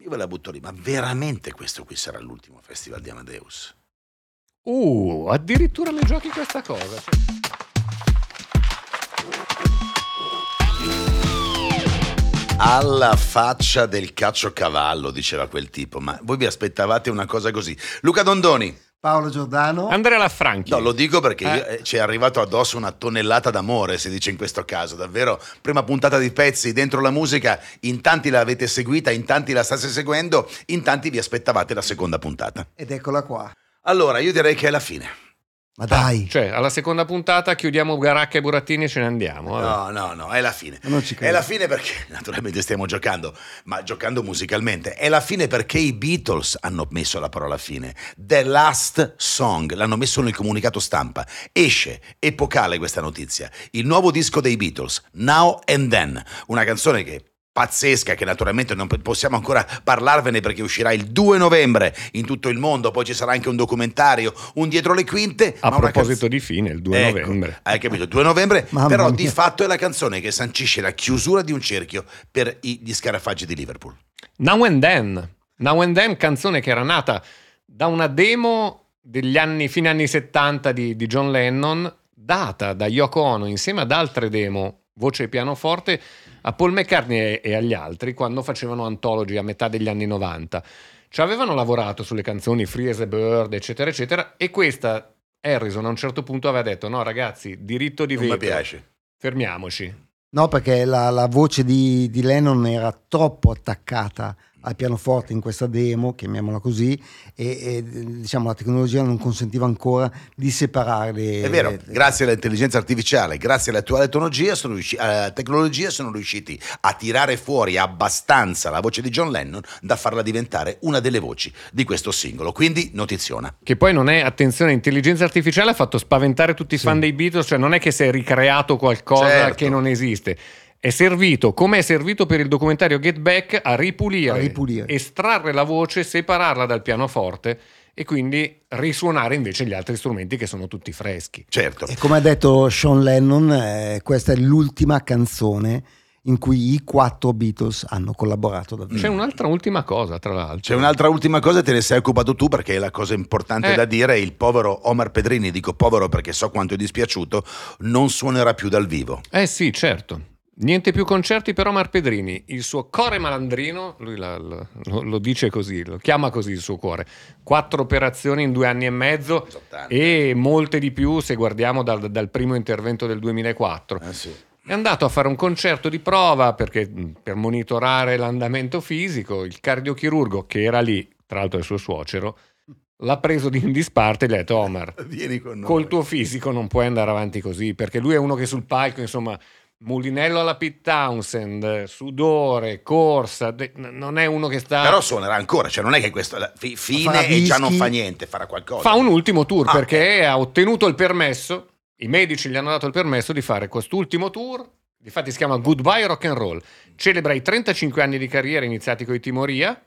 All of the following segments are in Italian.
io ve la butto lì, ma veramente questo qui sarà l'ultimo festival di Amadeus? Uh, addirittura le giochi questa cosa. Alla faccia del caciocavallo, diceva quel tipo, ma voi vi aspettavate una cosa così. Luca Dondoni. Paolo Giordano. Andrea Laffranchi. No, lo dico perché eh. eh ci è arrivato addosso una tonnellata d'amore, si dice in questo caso, davvero. Prima puntata di pezzi dentro la musica, in tanti l'avete seguita, in tanti la state seguendo, in tanti vi aspettavate la seconda puntata. Ed eccola qua. Allora, io direi che è la fine. Ma dai. Ah, cioè, alla seconda puntata chiudiamo Garacca e Burattini e ce ne andiamo. Vabbè. No, no, no, è la fine. È la fine perché, naturalmente stiamo giocando, ma giocando musicalmente. È la fine perché i Beatles hanno messo la parola fine. The Last Song, l'hanno messo nel comunicato stampa. Esce, epocale questa notizia, il nuovo disco dei Beatles, Now and Then, una canzone che pazzesca che naturalmente non possiamo ancora parlarvene perché uscirà il 2 novembre in tutto il mondo, poi ci sarà anche un documentario, un dietro le quinte. A proposito canz- di fine, il 2 ecco, novembre. Hai capito, il 2 novembre, però mia. di fatto è la canzone che sancisce la chiusura di un cerchio per gli scarafaggi di Liverpool. Now and Then, Now and Then, canzone che era nata da una demo degli anni, fine anni 70 di, di John Lennon, data da Yoko Ono insieme ad altre demo, voce e pianoforte, a Paul McCartney e agli altri quando facevano Anthology a metà degli anni 90. Ci avevano lavorato sulle canzoni Free as a Bird, eccetera, eccetera, e questa Harrison a un certo punto aveva detto: No, ragazzi, diritto di veto. Non mi piace. Fermiamoci. No, perché la, la voce di, di Lennon era troppo attaccata al pianoforte in questa demo, chiamiamola così, e, e diciamo, la tecnologia non consentiva ancora di separare le... È vero, grazie all'intelligenza artificiale, grazie all'attuale tecnologia sono, riusciti, alla tecnologia sono riusciti a tirare fuori abbastanza la voce di John Lennon da farla diventare una delle voci di questo singolo, quindi notiziona. Che poi non è, attenzione, intelligenza artificiale ha fatto spaventare tutti i sì. fan dei Beatles, cioè non è che si è ricreato qualcosa certo. che non esiste è servito, come è servito per il documentario Get Back, a ripulire, a ripulire, estrarre la voce, separarla dal pianoforte e quindi risuonare invece gli altri strumenti che sono tutti freschi. Certo. E come ha detto Sean Lennon, eh, questa è l'ultima canzone in cui i quattro Beatles hanno collaborato davvero. C'è un'altra ultima cosa, tra l'altro. C'è un'altra ultima cosa, te ne sei occupato tu perché è la cosa importante eh. da dire. Il povero Omar Pedrini, dico povero perché so quanto è dispiaciuto, non suonerà più dal vivo. Eh sì, certo. Niente più concerti per Omar Pedrini, il suo cuore malandrino, lui la, la, lo, lo, dice così, lo chiama così il suo cuore, quattro operazioni in due anni e mezzo e molte di più se guardiamo dal, dal primo intervento del 2004. Eh sì. È andato a fare un concerto di prova perché, per monitorare l'andamento fisico, il cardiochirurgo che era lì, tra l'altro è il suo suocero, l'ha preso in disparte e gli ha detto Omar, Vieni con noi. col tuo fisico non puoi andare avanti così perché lui è uno che sul palco insomma Mulinello alla Pete Townsend, sudore, corsa, de- non è uno che sta... Però suonerà ancora, cioè non è che questo fi- fine e già non fa niente, farà qualcosa. Fa un ultimo tour ah, perché eh. ha ottenuto il permesso, i medici gli hanno dato il permesso di fare quest'ultimo tour, infatti si chiama Goodbye Rock and Roll, celebra i 35 anni di carriera iniziati con i Timoria,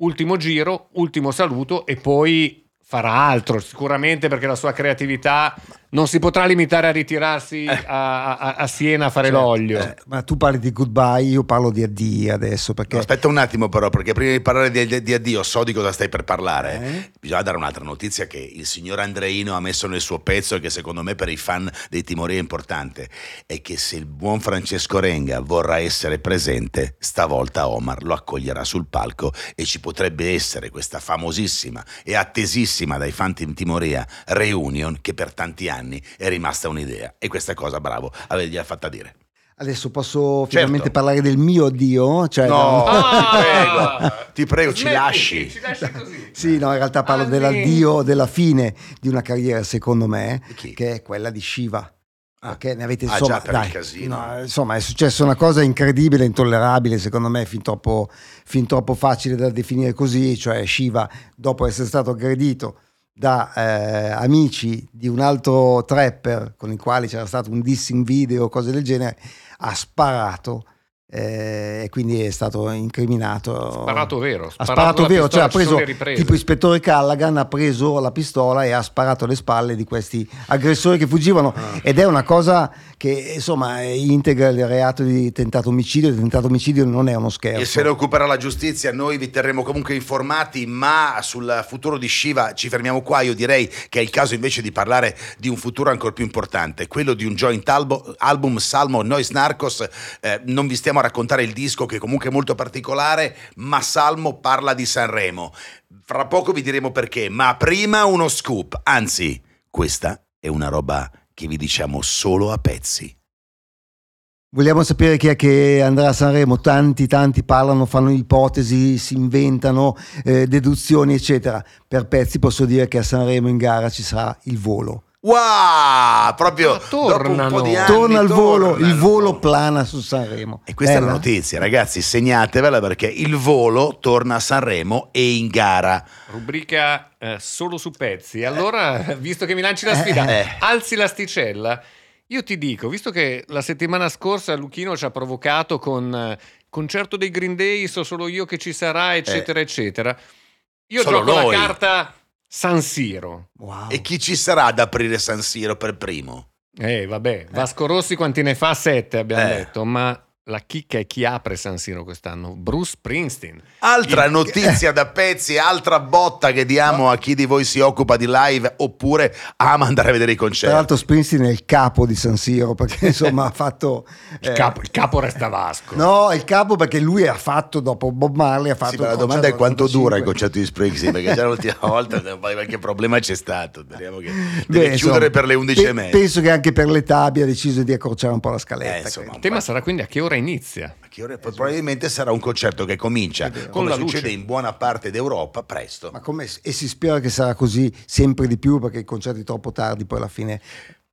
ultimo giro, ultimo saluto e poi farà altro sicuramente perché la sua creatività non si potrà limitare a ritirarsi eh. a, a, a, Siena a fare certo. l'olio. Eh, ma tu parli di goodbye, io parlo di addio adesso. Perché... No, aspetta un attimo, però, perché prima di parlare di, di addio, so di cosa stai per parlare. Eh? Bisogna dare un'altra notizia che il signor Andreino ha messo nel suo pezzo e che secondo me per i fan dei Timori è importante. È che se il buon Francesco Renga vorrà essere presente, stavolta Omar lo accoglierà sul palco e ci potrebbe essere questa famosissima e attesissima dai fan di Timoria reunion che per tanti anni anni è rimasta un'idea e questa cosa, bravo, avergliela fatta dire. Adesso posso certo. finalmente parlare del mio Dio? Cioè no, da... ah, ti prego, ti prego, ci lasci. Ci lasci così. sì, no, in realtà parlo ah, dell'addio, della fine di una carriera, secondo me, che è quella di Shiva. Ah. Perché ne avete insomma, ah, dai, no, insomma, è successa una cosa incredibile, intollerabile, secondo me, fin troppo, fin troppo facile da definire così. Cioè, Shiva, dopo essere stato aggredito da eh, amici di un altro trapper con i quali c'era stato un dissing video, cose del genere, ha sparato eh, e quindi è stato incriminato. Sparato vero. Ha sparato vero, cioè ha preso tipo ispettore Callaghan, ha preso la pistola e ha sparato alle spalle di questi aggressori che fuggivano Ah. ed è una cosa che insomma integra il reato di tentato omicidio, il tentato omicidio non è uno scherzo. E se ne occuperà la giustizia, noi vi terremo comunque informati, ma sul futuro di Shiva ci fermiamo qua. Io direi che è il caso invece di parlare di un futuro ancora più importante, quello di un joint albo- album Salmo Nois Narcos. Eh, non vi stiamo a raccontare il disco che comunque è molto particolare, ma Salmo parla di Sanremo. Fra poco vi diremo perché, ma prima uno scoop, anzi, questa è una roba che vi diciamo solo a pezzi. Vogliamo sapere chi è che andrà a Sanremo, tanti tanti parlano, fanno ipotesi, si inventano eh, deduzioni eccetera. Per pezzi posso dire che a Sanremo in gara ci sarà il volo. Wow, proprio Ma dopo un po' tornano. anni Torna il volo, il volo plana su Sanremo. E questa è la Bella? notizia, ragazzi, segnatevela perché il volo torna a Sanremo e in gara. Rubrica eh, solo su pezzi. Allora, visto che mi lanci la sfida, Eh. alzi l'asticella. Io ti dico, visto che la settimana scorsa Luchino ci ha provocato con eh, concerto dei Green Day, so solo io che ci sarà, eccetera, eccetera. Io Eh. Solo gioco noi. la carta San Siro. Wow. E chi ci sarà ad aprire San Siro per primo? Eh, vabbè, Vasco Rossi quanti ne fa? Sette, abbiamo Eh. detto, ma la chicca è chi apre San Siro quest'anno? Bruce Springsteen. Altra Il- notizia da pezzi, altra botta che diamo a chi di voi si occupa di live oppure ama andare a vedere i Tra concerti. l'altro Springsteen è il capo di San Siro perché insomma ha fatto... Il, eh, capo, il capo resta Vasco. No, il capo perché lui ha fatto dopo Bob Marley ha fatto Sì, ma la domanda è quanto del dura il 95. concerto di Springsteen, perché già l'ultima volta qualche problema c'è stato. Speriamo che Beh, deve insomma, chiudere per le 11 e pe- mezza. Penso che anche per l'età abbia deciso di accorciare un po' la scaletta. Eh, insomma. Il tema sarà quindi a che ora inizia? Ma che ore- Probabilmente sarà un concerto che comincia, Con la succede luce. in buona parte d'Europa, presto. Ma come, e si spera che sarà così sempre di più perché i concerti troppo tardi poi alla fine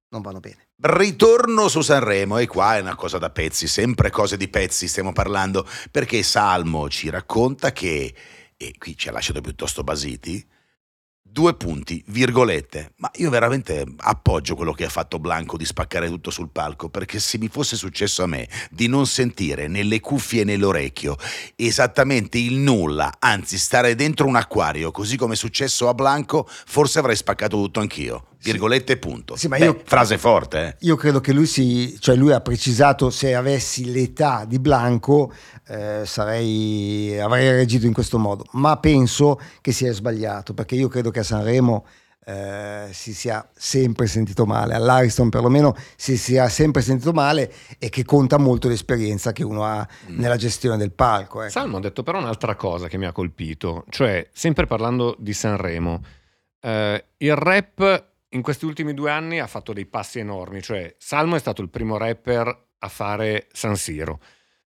non vanno bene. Ritorno su Sanremo e qua è una cosa da pezzi, sempre cose di pezzi stiamo parlando, perché Salmo ci racconta che, e qui ci ha lasciato piuttosto basiti, due punti, virgolette, ma io veramente appoggio quello che ha fatto Blanco di spaccare tutto sul palco, perché se mi fosse successo a me di non sentire nelle cuffie e nell'orecchio esattamente il nulla, anzi stare dentro un acquario, così come è successo a Blanco, forse avrei spaccato tutto anch'io. Virgolette punto. Sì, ma Beh, io- frase forte, eh. Io credo che lui si, cioè lui ha precisato se avessi l'età di Blanco eh, sarei, avrei reagito in questo modo, ma penso che sia sbagliato perché io credo che a Sanremo eh, si sia sempre sentito male, all'Ariston perlomeno si sia sempre sentito male e che conta molto l'esperienza che uno ha Mm. nella gestione del palco. ecco. Salmo ha detto però un'altra cosa che mi ha colpito, cioè sempre parlando di Sanremo, eh, il rap in questi ultimi due anni ha fatto dei passi enormi, cioè Salmo è stato il primo rapper a fare San Siro.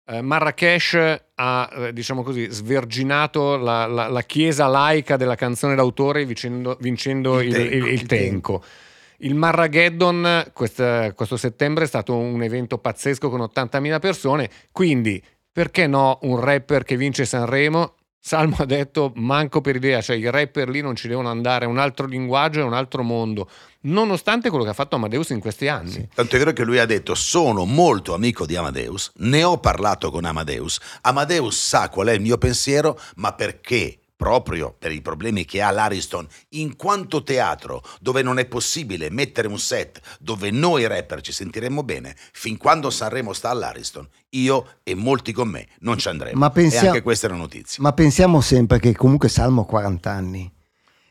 Eh, Marrakesh ha, eh, diciamo così, sverginato la, la- la chiesa laica della canzone d'autore vincendo, vincendo Il il, Tenco, il- il il Tenco. Il Marrageddon questa- questo settembre è stato un evento pazzesco con 80.000 persone, quindi perché no un rapper che vince Sanremo? Salmo ha detto manco per idea, cioè i rapper lì non ci devono andare, è un altro linguaggio, è un altro mondo, nonostante quello che ha fatto Amadeus in questi anni. Sì. Tanto è vero che lui ha detto sono molto amico di Amadeus, ne ho parlato con Amadeus, Amadeus sa qual è il mio pensiero, ma perché proprio per i problemi che ha l'Ariston in quanto teatro dove non è possibile mettere un set dove noi rapper ci sentiremmo bene, fin quando Sanremo sta all'Ariston, io e molti con me non ci andremo. Ma pensiamo- E anche questa è una notizia. Ma pensiamo sempre che comunque Salmo ha 40 anni.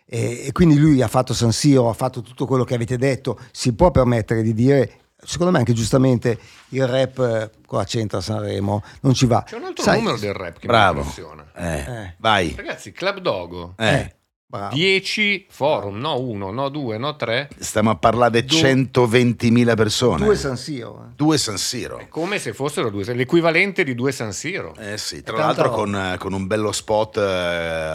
E, e quindi lui ha fatto San Siro, ha fatto tutto quello che avete detto, si può permettere di dire, secondo me anche giustamente, il rap eh, cosa c'entra Sanremo, non ci va. C'è un altro Sai- numero del rap che Bravo. mi impressiona. Eh, Eh. Vai. Ragazzi, Club Dogo, Eh. Eh, bravo. 10 forum, no 1, no 2, no 3. Stiamo a parlare di Due- 120.000 persone. Due San Siro. eh. Due San Siro. È come se fossero due, l'equivalente di due San Siro. Eh sì, tra l'altro con, con un bello spot eh,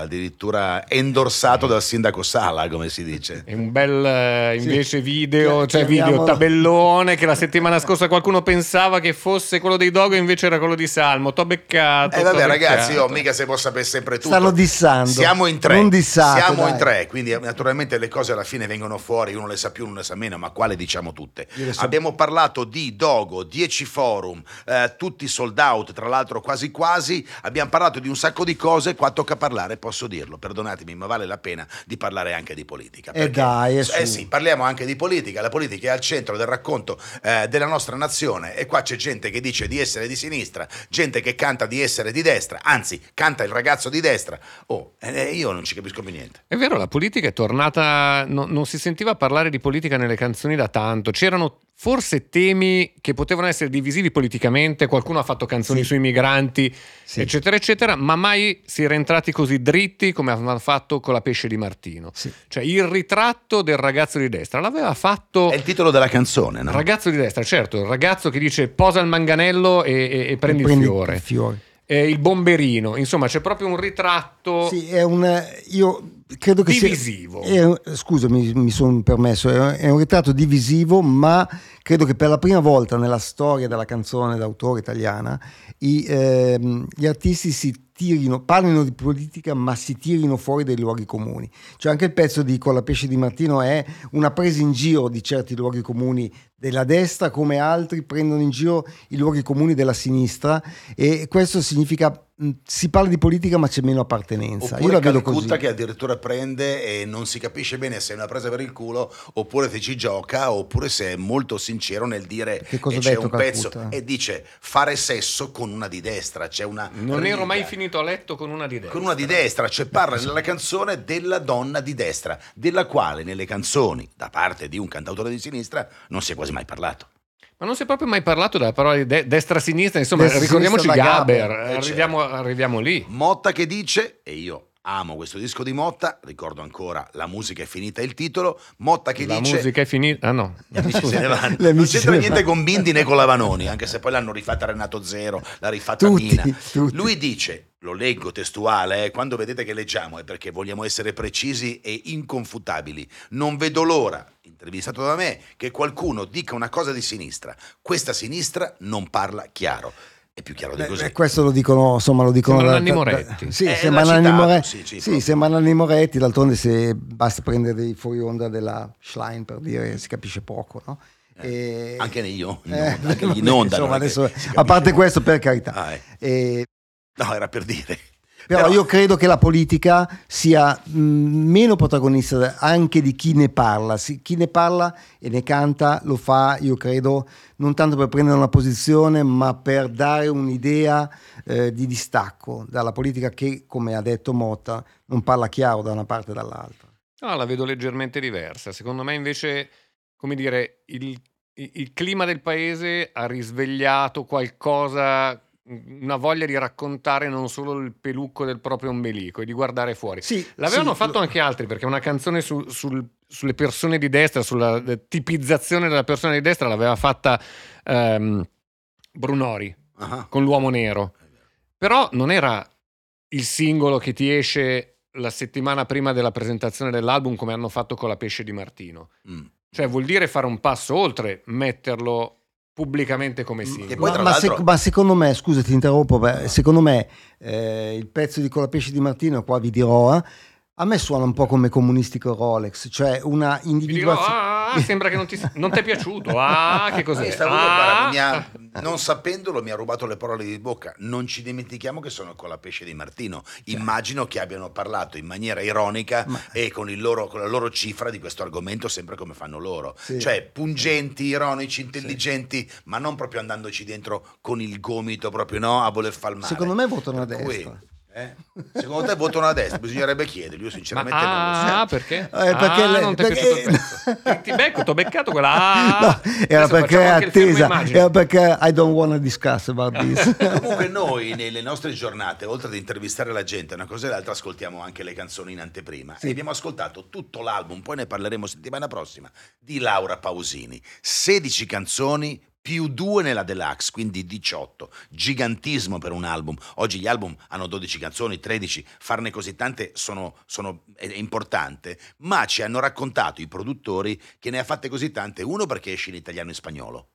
addirittura endorsato dal sindaco Sala, come si dice. È un bel eh, invece video, Chi- cioè video tabellone che la settimana scorsa qualcuno pensava che fosse quello dei Dogo e invece era quello di Salmo. T'ho beccato. Eh t'ho vabbè ragazzi, beccato. io mica se può sapere sempre tutto. Stanno dissando. Siamo in tre. Non dissate. Siamo dai. in tre, quindi eh, naturalmente le cose alla fine vengono fuori, uno le sa più, uno le sa meno, ma qua le diciamo tutte. So- Abbiamo parlato di Dogo, 10 forum, eh, tutti sold out, tra l'altro quasi quasi, abbiamo parlato di un sacco di cose, qua tocca parlare, posso dirlo, perdonatemi, ma vale la pena di parlare anche di politica. Eh dai, eh sì, parliamo anche di politica, la politica è al centro del racconto eh, della nostra nazione e qua c'è gente che dice di essere di sinistra, gente che canta di essere di destra, anzi canta il ragazzo di destra. Oh, eh, io non ci capisco più niente. È vero, la politica è tornata, no- non si sentiva parlare di politica nelle canzoni da tanto, c'erano forse temi che potevano essere divisivi politicamente, qualcuno ha fatto canzoni Sì. sui migranti, Sì. eccetera, eccetera, ma mai si era entrati così dritti come avevano fatto con la pesce di Martino. Sì. Cioè il ritratto del ragazzo di destra l'aveva fatto... È il titolo della canzone, no? Ragazzo di destra, certo, il ragazzo che dice posa il manganello e, e- e prendi, il fiore. il fiore. Eh, il bomberino, insomma, c'è proprio un ritratto. Sì, è un. Io credo che sia- Divisivo. è un- scusami, mi sono permesso. È un, è un ritratto divisivo, ma credo che per la prima volta nella storia della canzone d'autore italiana i, ehm, gli artisti si tirino, parlino di politica, ma si tirino fuori dai luoghi comuni. Cioè, anche il pezzo di Con la pesce di Martino è una presa in giro di certi luoghi comuni della destra, come altri prendono in giro i luoghi comuni della sinistra, e questo significa. Si parla di politica, ma c'è meno appartenenza. Io Oppure la vedo Calcutta così. che addirittura prende e non si capisce bene se è una presa per il culo oppure se ci gioca oppure se è molto sincero nel dire Che cosa c'è un pezzo Calcutta? e dice fare sesso con una di destra, c'è una Non riga. ero mai finito a letto con una di destra. con una di destra, cioè parla nella canzone della donna di destra, della quale nelle canzoni da parte di un cantautore di sinistra non si è quasi mai parlato. Ma non si è proprio mai parlato della parola di de- destra-sinistra, insomma, Destra, ricordiamoci la Gaber, Gaber, eh, arriviamo, arriviamo lì. Motta che dice, e io amo questo disco di Motta, ricordo ancora La musica è finita il titolo, Motta che La dice... musica è finita. Ah no. Gli amici se ne vanno. Non c'entra niente con Bindi né con la Vanoni, anche se poi l'hanno rifatta Renato Zero, l'ha rifatta Tutti, Mina. tutti. Lui dice, lo leggo testuale, eh, quando vedete che leggiamo è perché vogliamo essere precisi e inconfutabili. Non vedo l'ora, intervistato da me, che qualcuno dica una cosa di sinistra. Questa sinistra non parla chiaro. È più chiaro di così. beh, questo lo dicono, insomma, lo dicono Sembra Nanni Moretti. Sì, Eh, sembra Nanni Moretti. sì, sì, Sì, proprio. sembra Nanni Moretti, d'altronde se basta prendere dei fuori onda della Schlein per dire si capisce poco, no? E- Anche io, in Eh, onda, anche gli in onda, insomma, adesso, a parte questo, per carità. Ah, eh. E- No, era per dire. Però, io credo che la politica sia mh, meno protagonista anche di chi ne parla. Si- chi ne parla e ne canta lo fa, io credo, non tanto per prendere una posizione, ma per dare un'idea eh, di distacco dalla politica che, come ha detto Motta, non parla chiaro da una parte e dall'altra. No, la vedo leggermente diversa. Secondo me invece, come dire, il- il clima del paese ha risvegliato qualcosa, una voglia di raccontare non solo il pelucco del proprio ombelico e di guardare fuori. Sì, L'avevano sì, fatto anche altri perché una canzone su- sul- sulle persone di destra, sulla eh, tipizzazione della persona di destra l'aveva fatta ehm, Brunori Ah, con l'uomo nero. Però non era il singolo che ti esce la settimana prima della presentazione dell'album come hanno fatto con la pesce di Martino. mm. Cioè vuol dire fare un passo oltre, metterlo pubblicamente come singolo. Poi, ma, tra ma secondo me, scusa ti interrompo, beh, secondo me eh, il pezzo di Colapesce di Martino, qua vi dirò, eh, a me suona un po' come comunistico Rolex, cioè una Vi dico, individuazione... ah, sembra che non ti, non ti è piaciuto. Ah, che cos'è? Ah. guarda, mi ha- non sapendolo mi ha rubato le parole di bocca. Non ci dimentichiamo che sono con la pesce di Martino. Immagino che abbiano parlato in maniera ironica Ma- e con, il loro- con la loro cifra di questo argomento, sempre come fanno loro. Sì. Cioè, pungenti, ironici, intelligenti, ma non proprio andandoci dentro con il gomito, proprio no, a voler far male. Secondo me votano a Per cui, destra. Eh? Secondo te votano a destra? Bisognerebbe chiedergli. Io Ma, sinceramente non lo so. ah, perché? Eh, perché ah, le- non ti è perché- piaciuto. Ti becco, ti ho beccato quella. Ah, No, era Adesso perché è attesa, immagine. era perché I don't want to discuss about this. Comunque noi nelle nostre giornate, oltre ad intervistare la gente, una cosa e l'altra, ascoltiamo anche le canzoni in anteprima. Sì. E abbiamo ascoltato tutto l'album, poi ne parleremo settimana prossima, di Laura Pausini. 16 canzoni più due nella deluxe, quindi 18. Gigantismo per un album. Oggi gli album hanno 12 canzoni, 13, farne così tante sono, sono- è importante, ma ci hanno raccontato i produttori che ne ha fatte così tante, uno perché esce in italiano e spagnolo,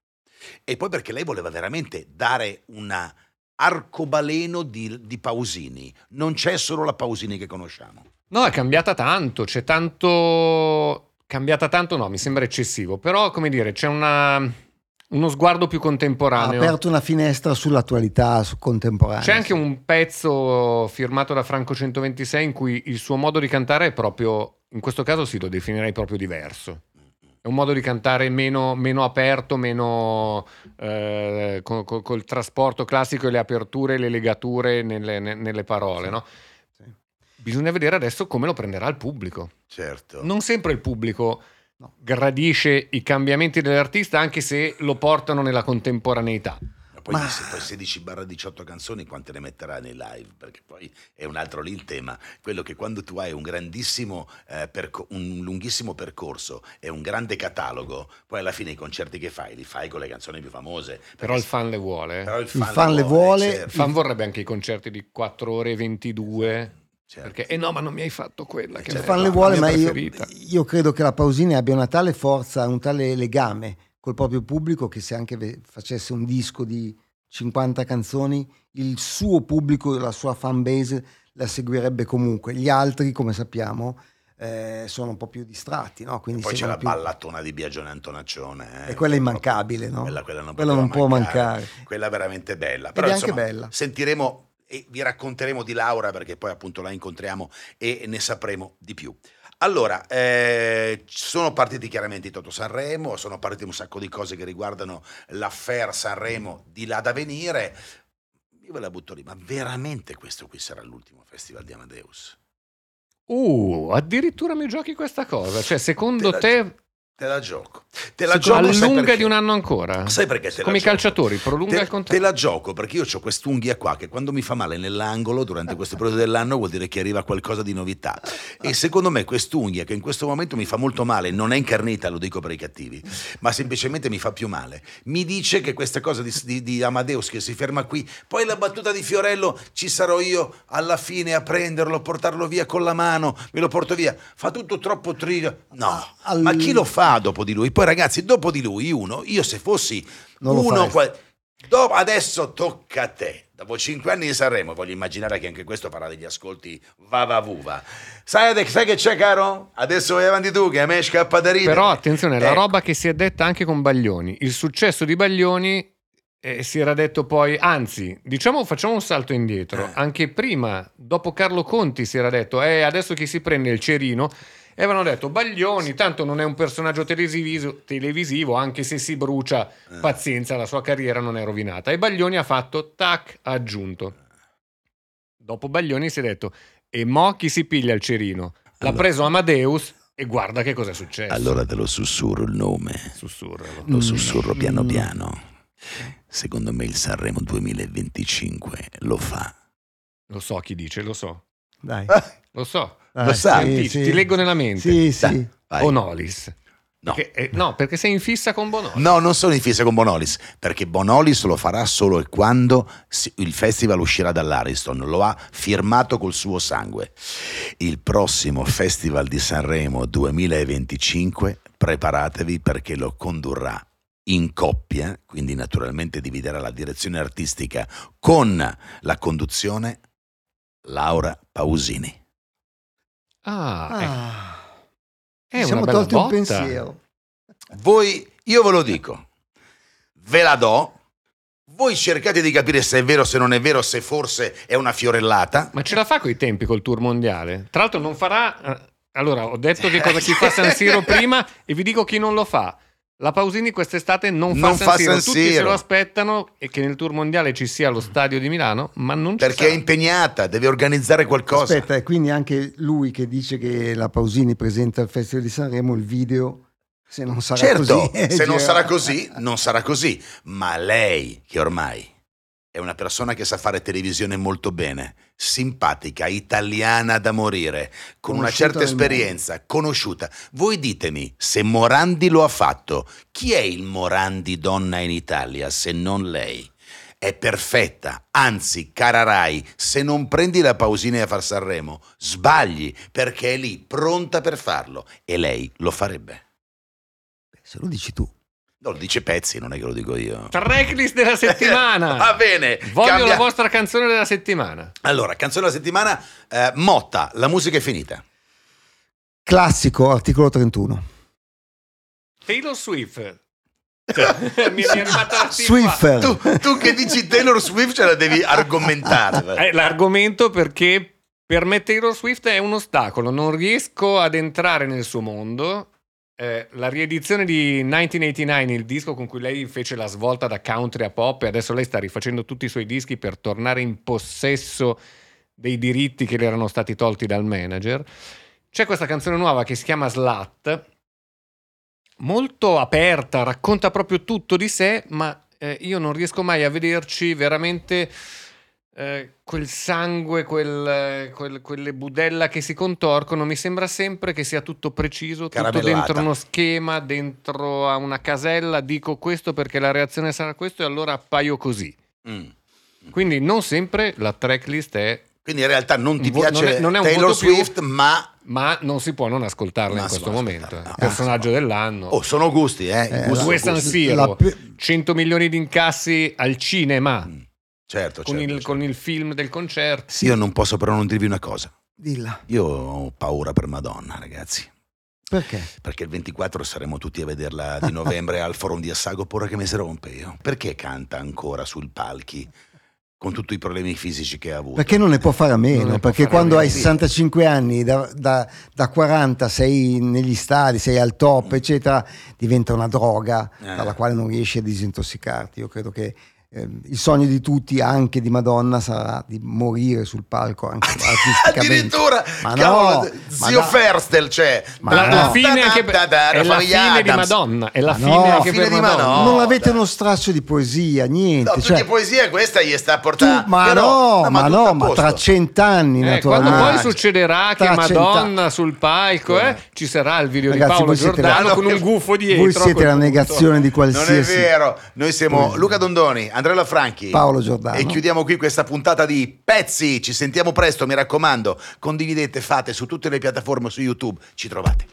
e poi perché lei voleva veramente dare una arcobaleno di, di Pausini. Non c'è solo la Pausini che conosciamo. No, è cambiata tanto, c'è tanto... Cambiata tanto no, mi sembra eccessivo, però come dire, c'è una... uno sguardo più Ha contemporaneo. aperto una finestra sull'attualità su contemporanea. C'è anche un pezzo firmato da Franco 126 in cui il suo modo di cantare è proprio, in questo caso sì, lo definirei proprio diverso. È un modo di cantare meno, meno aperto, meno eh, co- co- col trasporto classico e le aperture e le legature nelle, ne- nelle parole. no? Sì. Bisogna vedere adesso come lo prenderà il pubblico. Certo. Non sempre il pubblico No. gradisce i cambiamenti dell'artista, anche se lo portano nella contemporaneità. Ma poi, Ma- se poi 16 barra 18 canzoni quante ne metterà nei live? Perché poi è un altro lì il tema, quello che quando tu hai un grandissimo, eh, perco- un lunghissimo percorso e un grande catalogo, poi alla fine i concerti che fai li fai con le canzoni più famose. Però il fan le vuole. però il Il fan le vuole, vuole, Il certo, fan vorrebbe anche i concerti di 4 ore e 22. Certo. Perché, eh no, ma non mi hai fatto quella che è fan la- le vuole, ma io, io credo che la Pausini abbia una tale forza, un tale legame col proprio pubblico che se anche facesse un disco di 50 canzoni, il suo pubblico, la sua fan base la seguirebbe comunque. Gli altri, come sappiamo, eh, sono un po' più distratti, no? Quindi poi c'è la più- ballatona di Biagione Antonaccione. eh, E quella è immancabile, no? Quella, quella non, Quella non può mancare. Quella è veramente bella. Ed Però è anche insomma, bella. sentiremo e vi racconteremo di Laura perché poi appunto la incontriamo e ne sapremo di più. Allora, eh, sono partiti chiaramente i Toto Sanremo, sono partite un sacco di cose che riguardano l'affair Sanremo di là da venire. Io ve la butto lì, ma veramente questo qui sarà l'ultimo festival di Amadeus? Uh, addirittura mi giochi questa cosa. Cioè, secondo Te la- te, Te la gioco. Te la gioco allunga perché? di un anno ancora? Sai perché te la Come i gioco? calciatori, prolunga Te, il te contratto. la gioco perché io ho quest'unghia qua che quando mi fa male nell'angolo durante questo periodo dell'anno vuol dire che arriva qualcosa di novità. E secondo me quest'unghia che in questo momento mi fa molto male, non è incarnita, lo dico per i cattivi, ma semplicemente mi fa più male. Mi dice che questa cosa di, di- di Amadeus che si ferma qui, poi la battuta di Fiorello ci sarò io alla fine a prenderlo, a portarlo via con la mano, me lo porto via. Fa tutto troppo trio. No, Al- ma chi lo fa dopo di lui? Poi ragazzi, dopo di lui uno, io se fossi Non uno faresti. qua- dopo- adesso tocca a te. Dopo cinque anni di Sanremo, voglio immaginare che anche questo parla degli ascolti va va vuva. Sai, sai che c'è, caro? Adesso vai avanti tu, che a me scappa da ridere. Però attenzione, la Ecco. roba che si è detta anche con Baglioni. Il successo di Baglioni eh, si era detto poi, anzi, diciamo facciamo un salto indietro. Eh. Anche prima, dopo Carlo Conti, si era detto, eh, adesso chi si prende il cerino. E avevano detto, Baglioni, tanto non è un personaggio televisivo, televisivo anche se si brucia, Eh. pazienza, la sua carriera non è rovinata. E Baglioni ha fatto, tac, ha aggiunto. Dopo Baglioni si è detto, e mo chi si piglia il cerino? L'ha Allora- preso Amadeus e guarda che cosa è successo. Allora te lo sussurro il nome. Sussurralo. Lo Mm. sussurro piano Mm. piano. Secondo me il Sanremo 2025 lo fa. Lo so chi dice, lo so. Dai. Lo so. dai, Lo sai. sì, Ti, sì. ti leggo nella mente. Sì, sì. Dai. Bonolis. No. Perché, eh, no, perché sei in fissa con Bonolis. No, non sono in fissa con Bonolis, perché Bonolis lo farà solo quando si- il festival uscirà dall'Ariston, lo ha firmato col suo sangue. Il prossimo Festival di Sanremo 2025, preparatevi perché lo condurrà in coppia, quindi naturalmente dividerà la direzione artistica con la conduzione Laura Pausini. Ah, eh, Ah, è ci una siamo tolti un pensiero. Voi, io ve lo dico, ve la do, voi cercate di capire se è vero, se non è vero, se forse è una fiorellata. Ma ce la fa coi tempi col tour mondiale? Tra l'altro non farà... eh, Allora, ho detto che cosa chi fa San Siro prima e vi dico chi non lo fa. La Pausini quest'estate non fa Non San fa Siro. San Tutti se Siro. lo aspettano e che nel tour mondiale ci sia lo stadio di Milano, ma non ci Perché è sarà. impegnata, deve organizzare qualcosa. Aspetta, e quindi anche lui che dice che la Pausini presenta il Festival di Sanremo, il video, se non sarà certo, così... se non gira- sarà così, non sarà così. Ma lei, che ormai è una persona che sa fare televisione molto bene, simpatica, italiana da morire, con una Conosciuta certa nel esperienza, conosciuta. Voi ditemi, se Morandi lo ha fatto, chi è il Morandi donna in Italia se non lei? È perfetta, anzi, cara Rai, se non prendi la pausina a far Sanremo, sbagli, perché è lì, pronta per farlo, e lei lo farebbe. Se lo dici tu. No, lo dice Pezzi, non è che lo dico io. Tracklist della settimana. Va bene. Voglio cambia- la vostra canzone della settimana. Allora, canzone della settimana, eh, Motta, la musica è finita. Classico, articolo 31. Taylor Swift. Cioè, mi, mi è. Swiffer. Tu, tu che dici Taylor Swift ce la devi argomentare. Eh, l'argomento perché per me Taylor Swift è un ostacolo, non riesco ad entrare nel suo mondo. Eh, la riedizione di 1989, il disco con cui lei fece la svolta da country a pop, e adesso lei sta rifacendo tutti i suoi dischi per tornare in possesso dei diritti che le erano stati tolti dal manager. C'è questa canzone nuova che si chiama Slut, molto aperta, racconta proprio tutto di sé, ma eh, io non riesco mai a vederci veramente eh, quel sangue, quel, eh, quel- quelle budella che si contorcono. Mi sembra sempre che sia tutto preciso, tutto dentro uno schema, dentro a una casella. Dico questo perché la reazione sarà questo e allora appaio così. Mm. Quindi non sempre la tracklist è, Quindi in realtà non ti piace non è- non è un Taylor voto più- Swift, ma ma non si può non ascoltarla Non in questo momento. ascoltarla. Il personaggio dell'anno. oh, sono gusti, eh. Eh, gusti, la- San gusti. Siro, la pi- 100 milioni di incassi al cinema Mm. Certo, con, certo, il, certo. con il film del concerto. Io non posso però non dirvi una cosa. Dilla. Io ho paura per Madonna, ragazzi. Perché? Perché il 24 saremo tutti a vederla di novembre al Forum di Assago, porra che mi si rompe io. Perché canta ancora sul palchi con tutti i problemi fisici che ha avuto? Perché non ne può fare a meno? Perché quando hai sì. 65 anni, da, da- da 40 sei negli stadi, sei al top, eccetera, diventa una droga Eh. dalla quale non riesci a disintossicarti. Io credo che eh, il sogno di tutti, anche di Madonna, sarà di morire sul palco anche artisticamente. Addirittura, Ma cavolo, no, ma zio no. Ferstel c'è. Ma la, no. la fine anche per, Da, da, da, è la fine di Adams. Madonna. È la Ma fine no, anche fine per di Madonna. Madonna. non avete uno straccio di poesia, niente. No, cioè, che poesia questa gli sta a tu- portare. ma Però- no, ma, no, ma tra cent'anni, Eh, quando naturalmente. poi succederà che Tra Madonna cent'anni. sul palco eh, ci sarà il video Ragazzi, di Paolo Giordano con un gufo dietro. Voi siete la negazione di Non è qualsiasi. vero, noi siamo. Luca Dondoni, Andrea Franchi, Paolo Giordano. E chiudiamo qui questa puntata di Pezzi. Ci sentiamo presto, mi raccomando. Condividete, fate su tutte le piattaforme su YouTube. Ci trovate.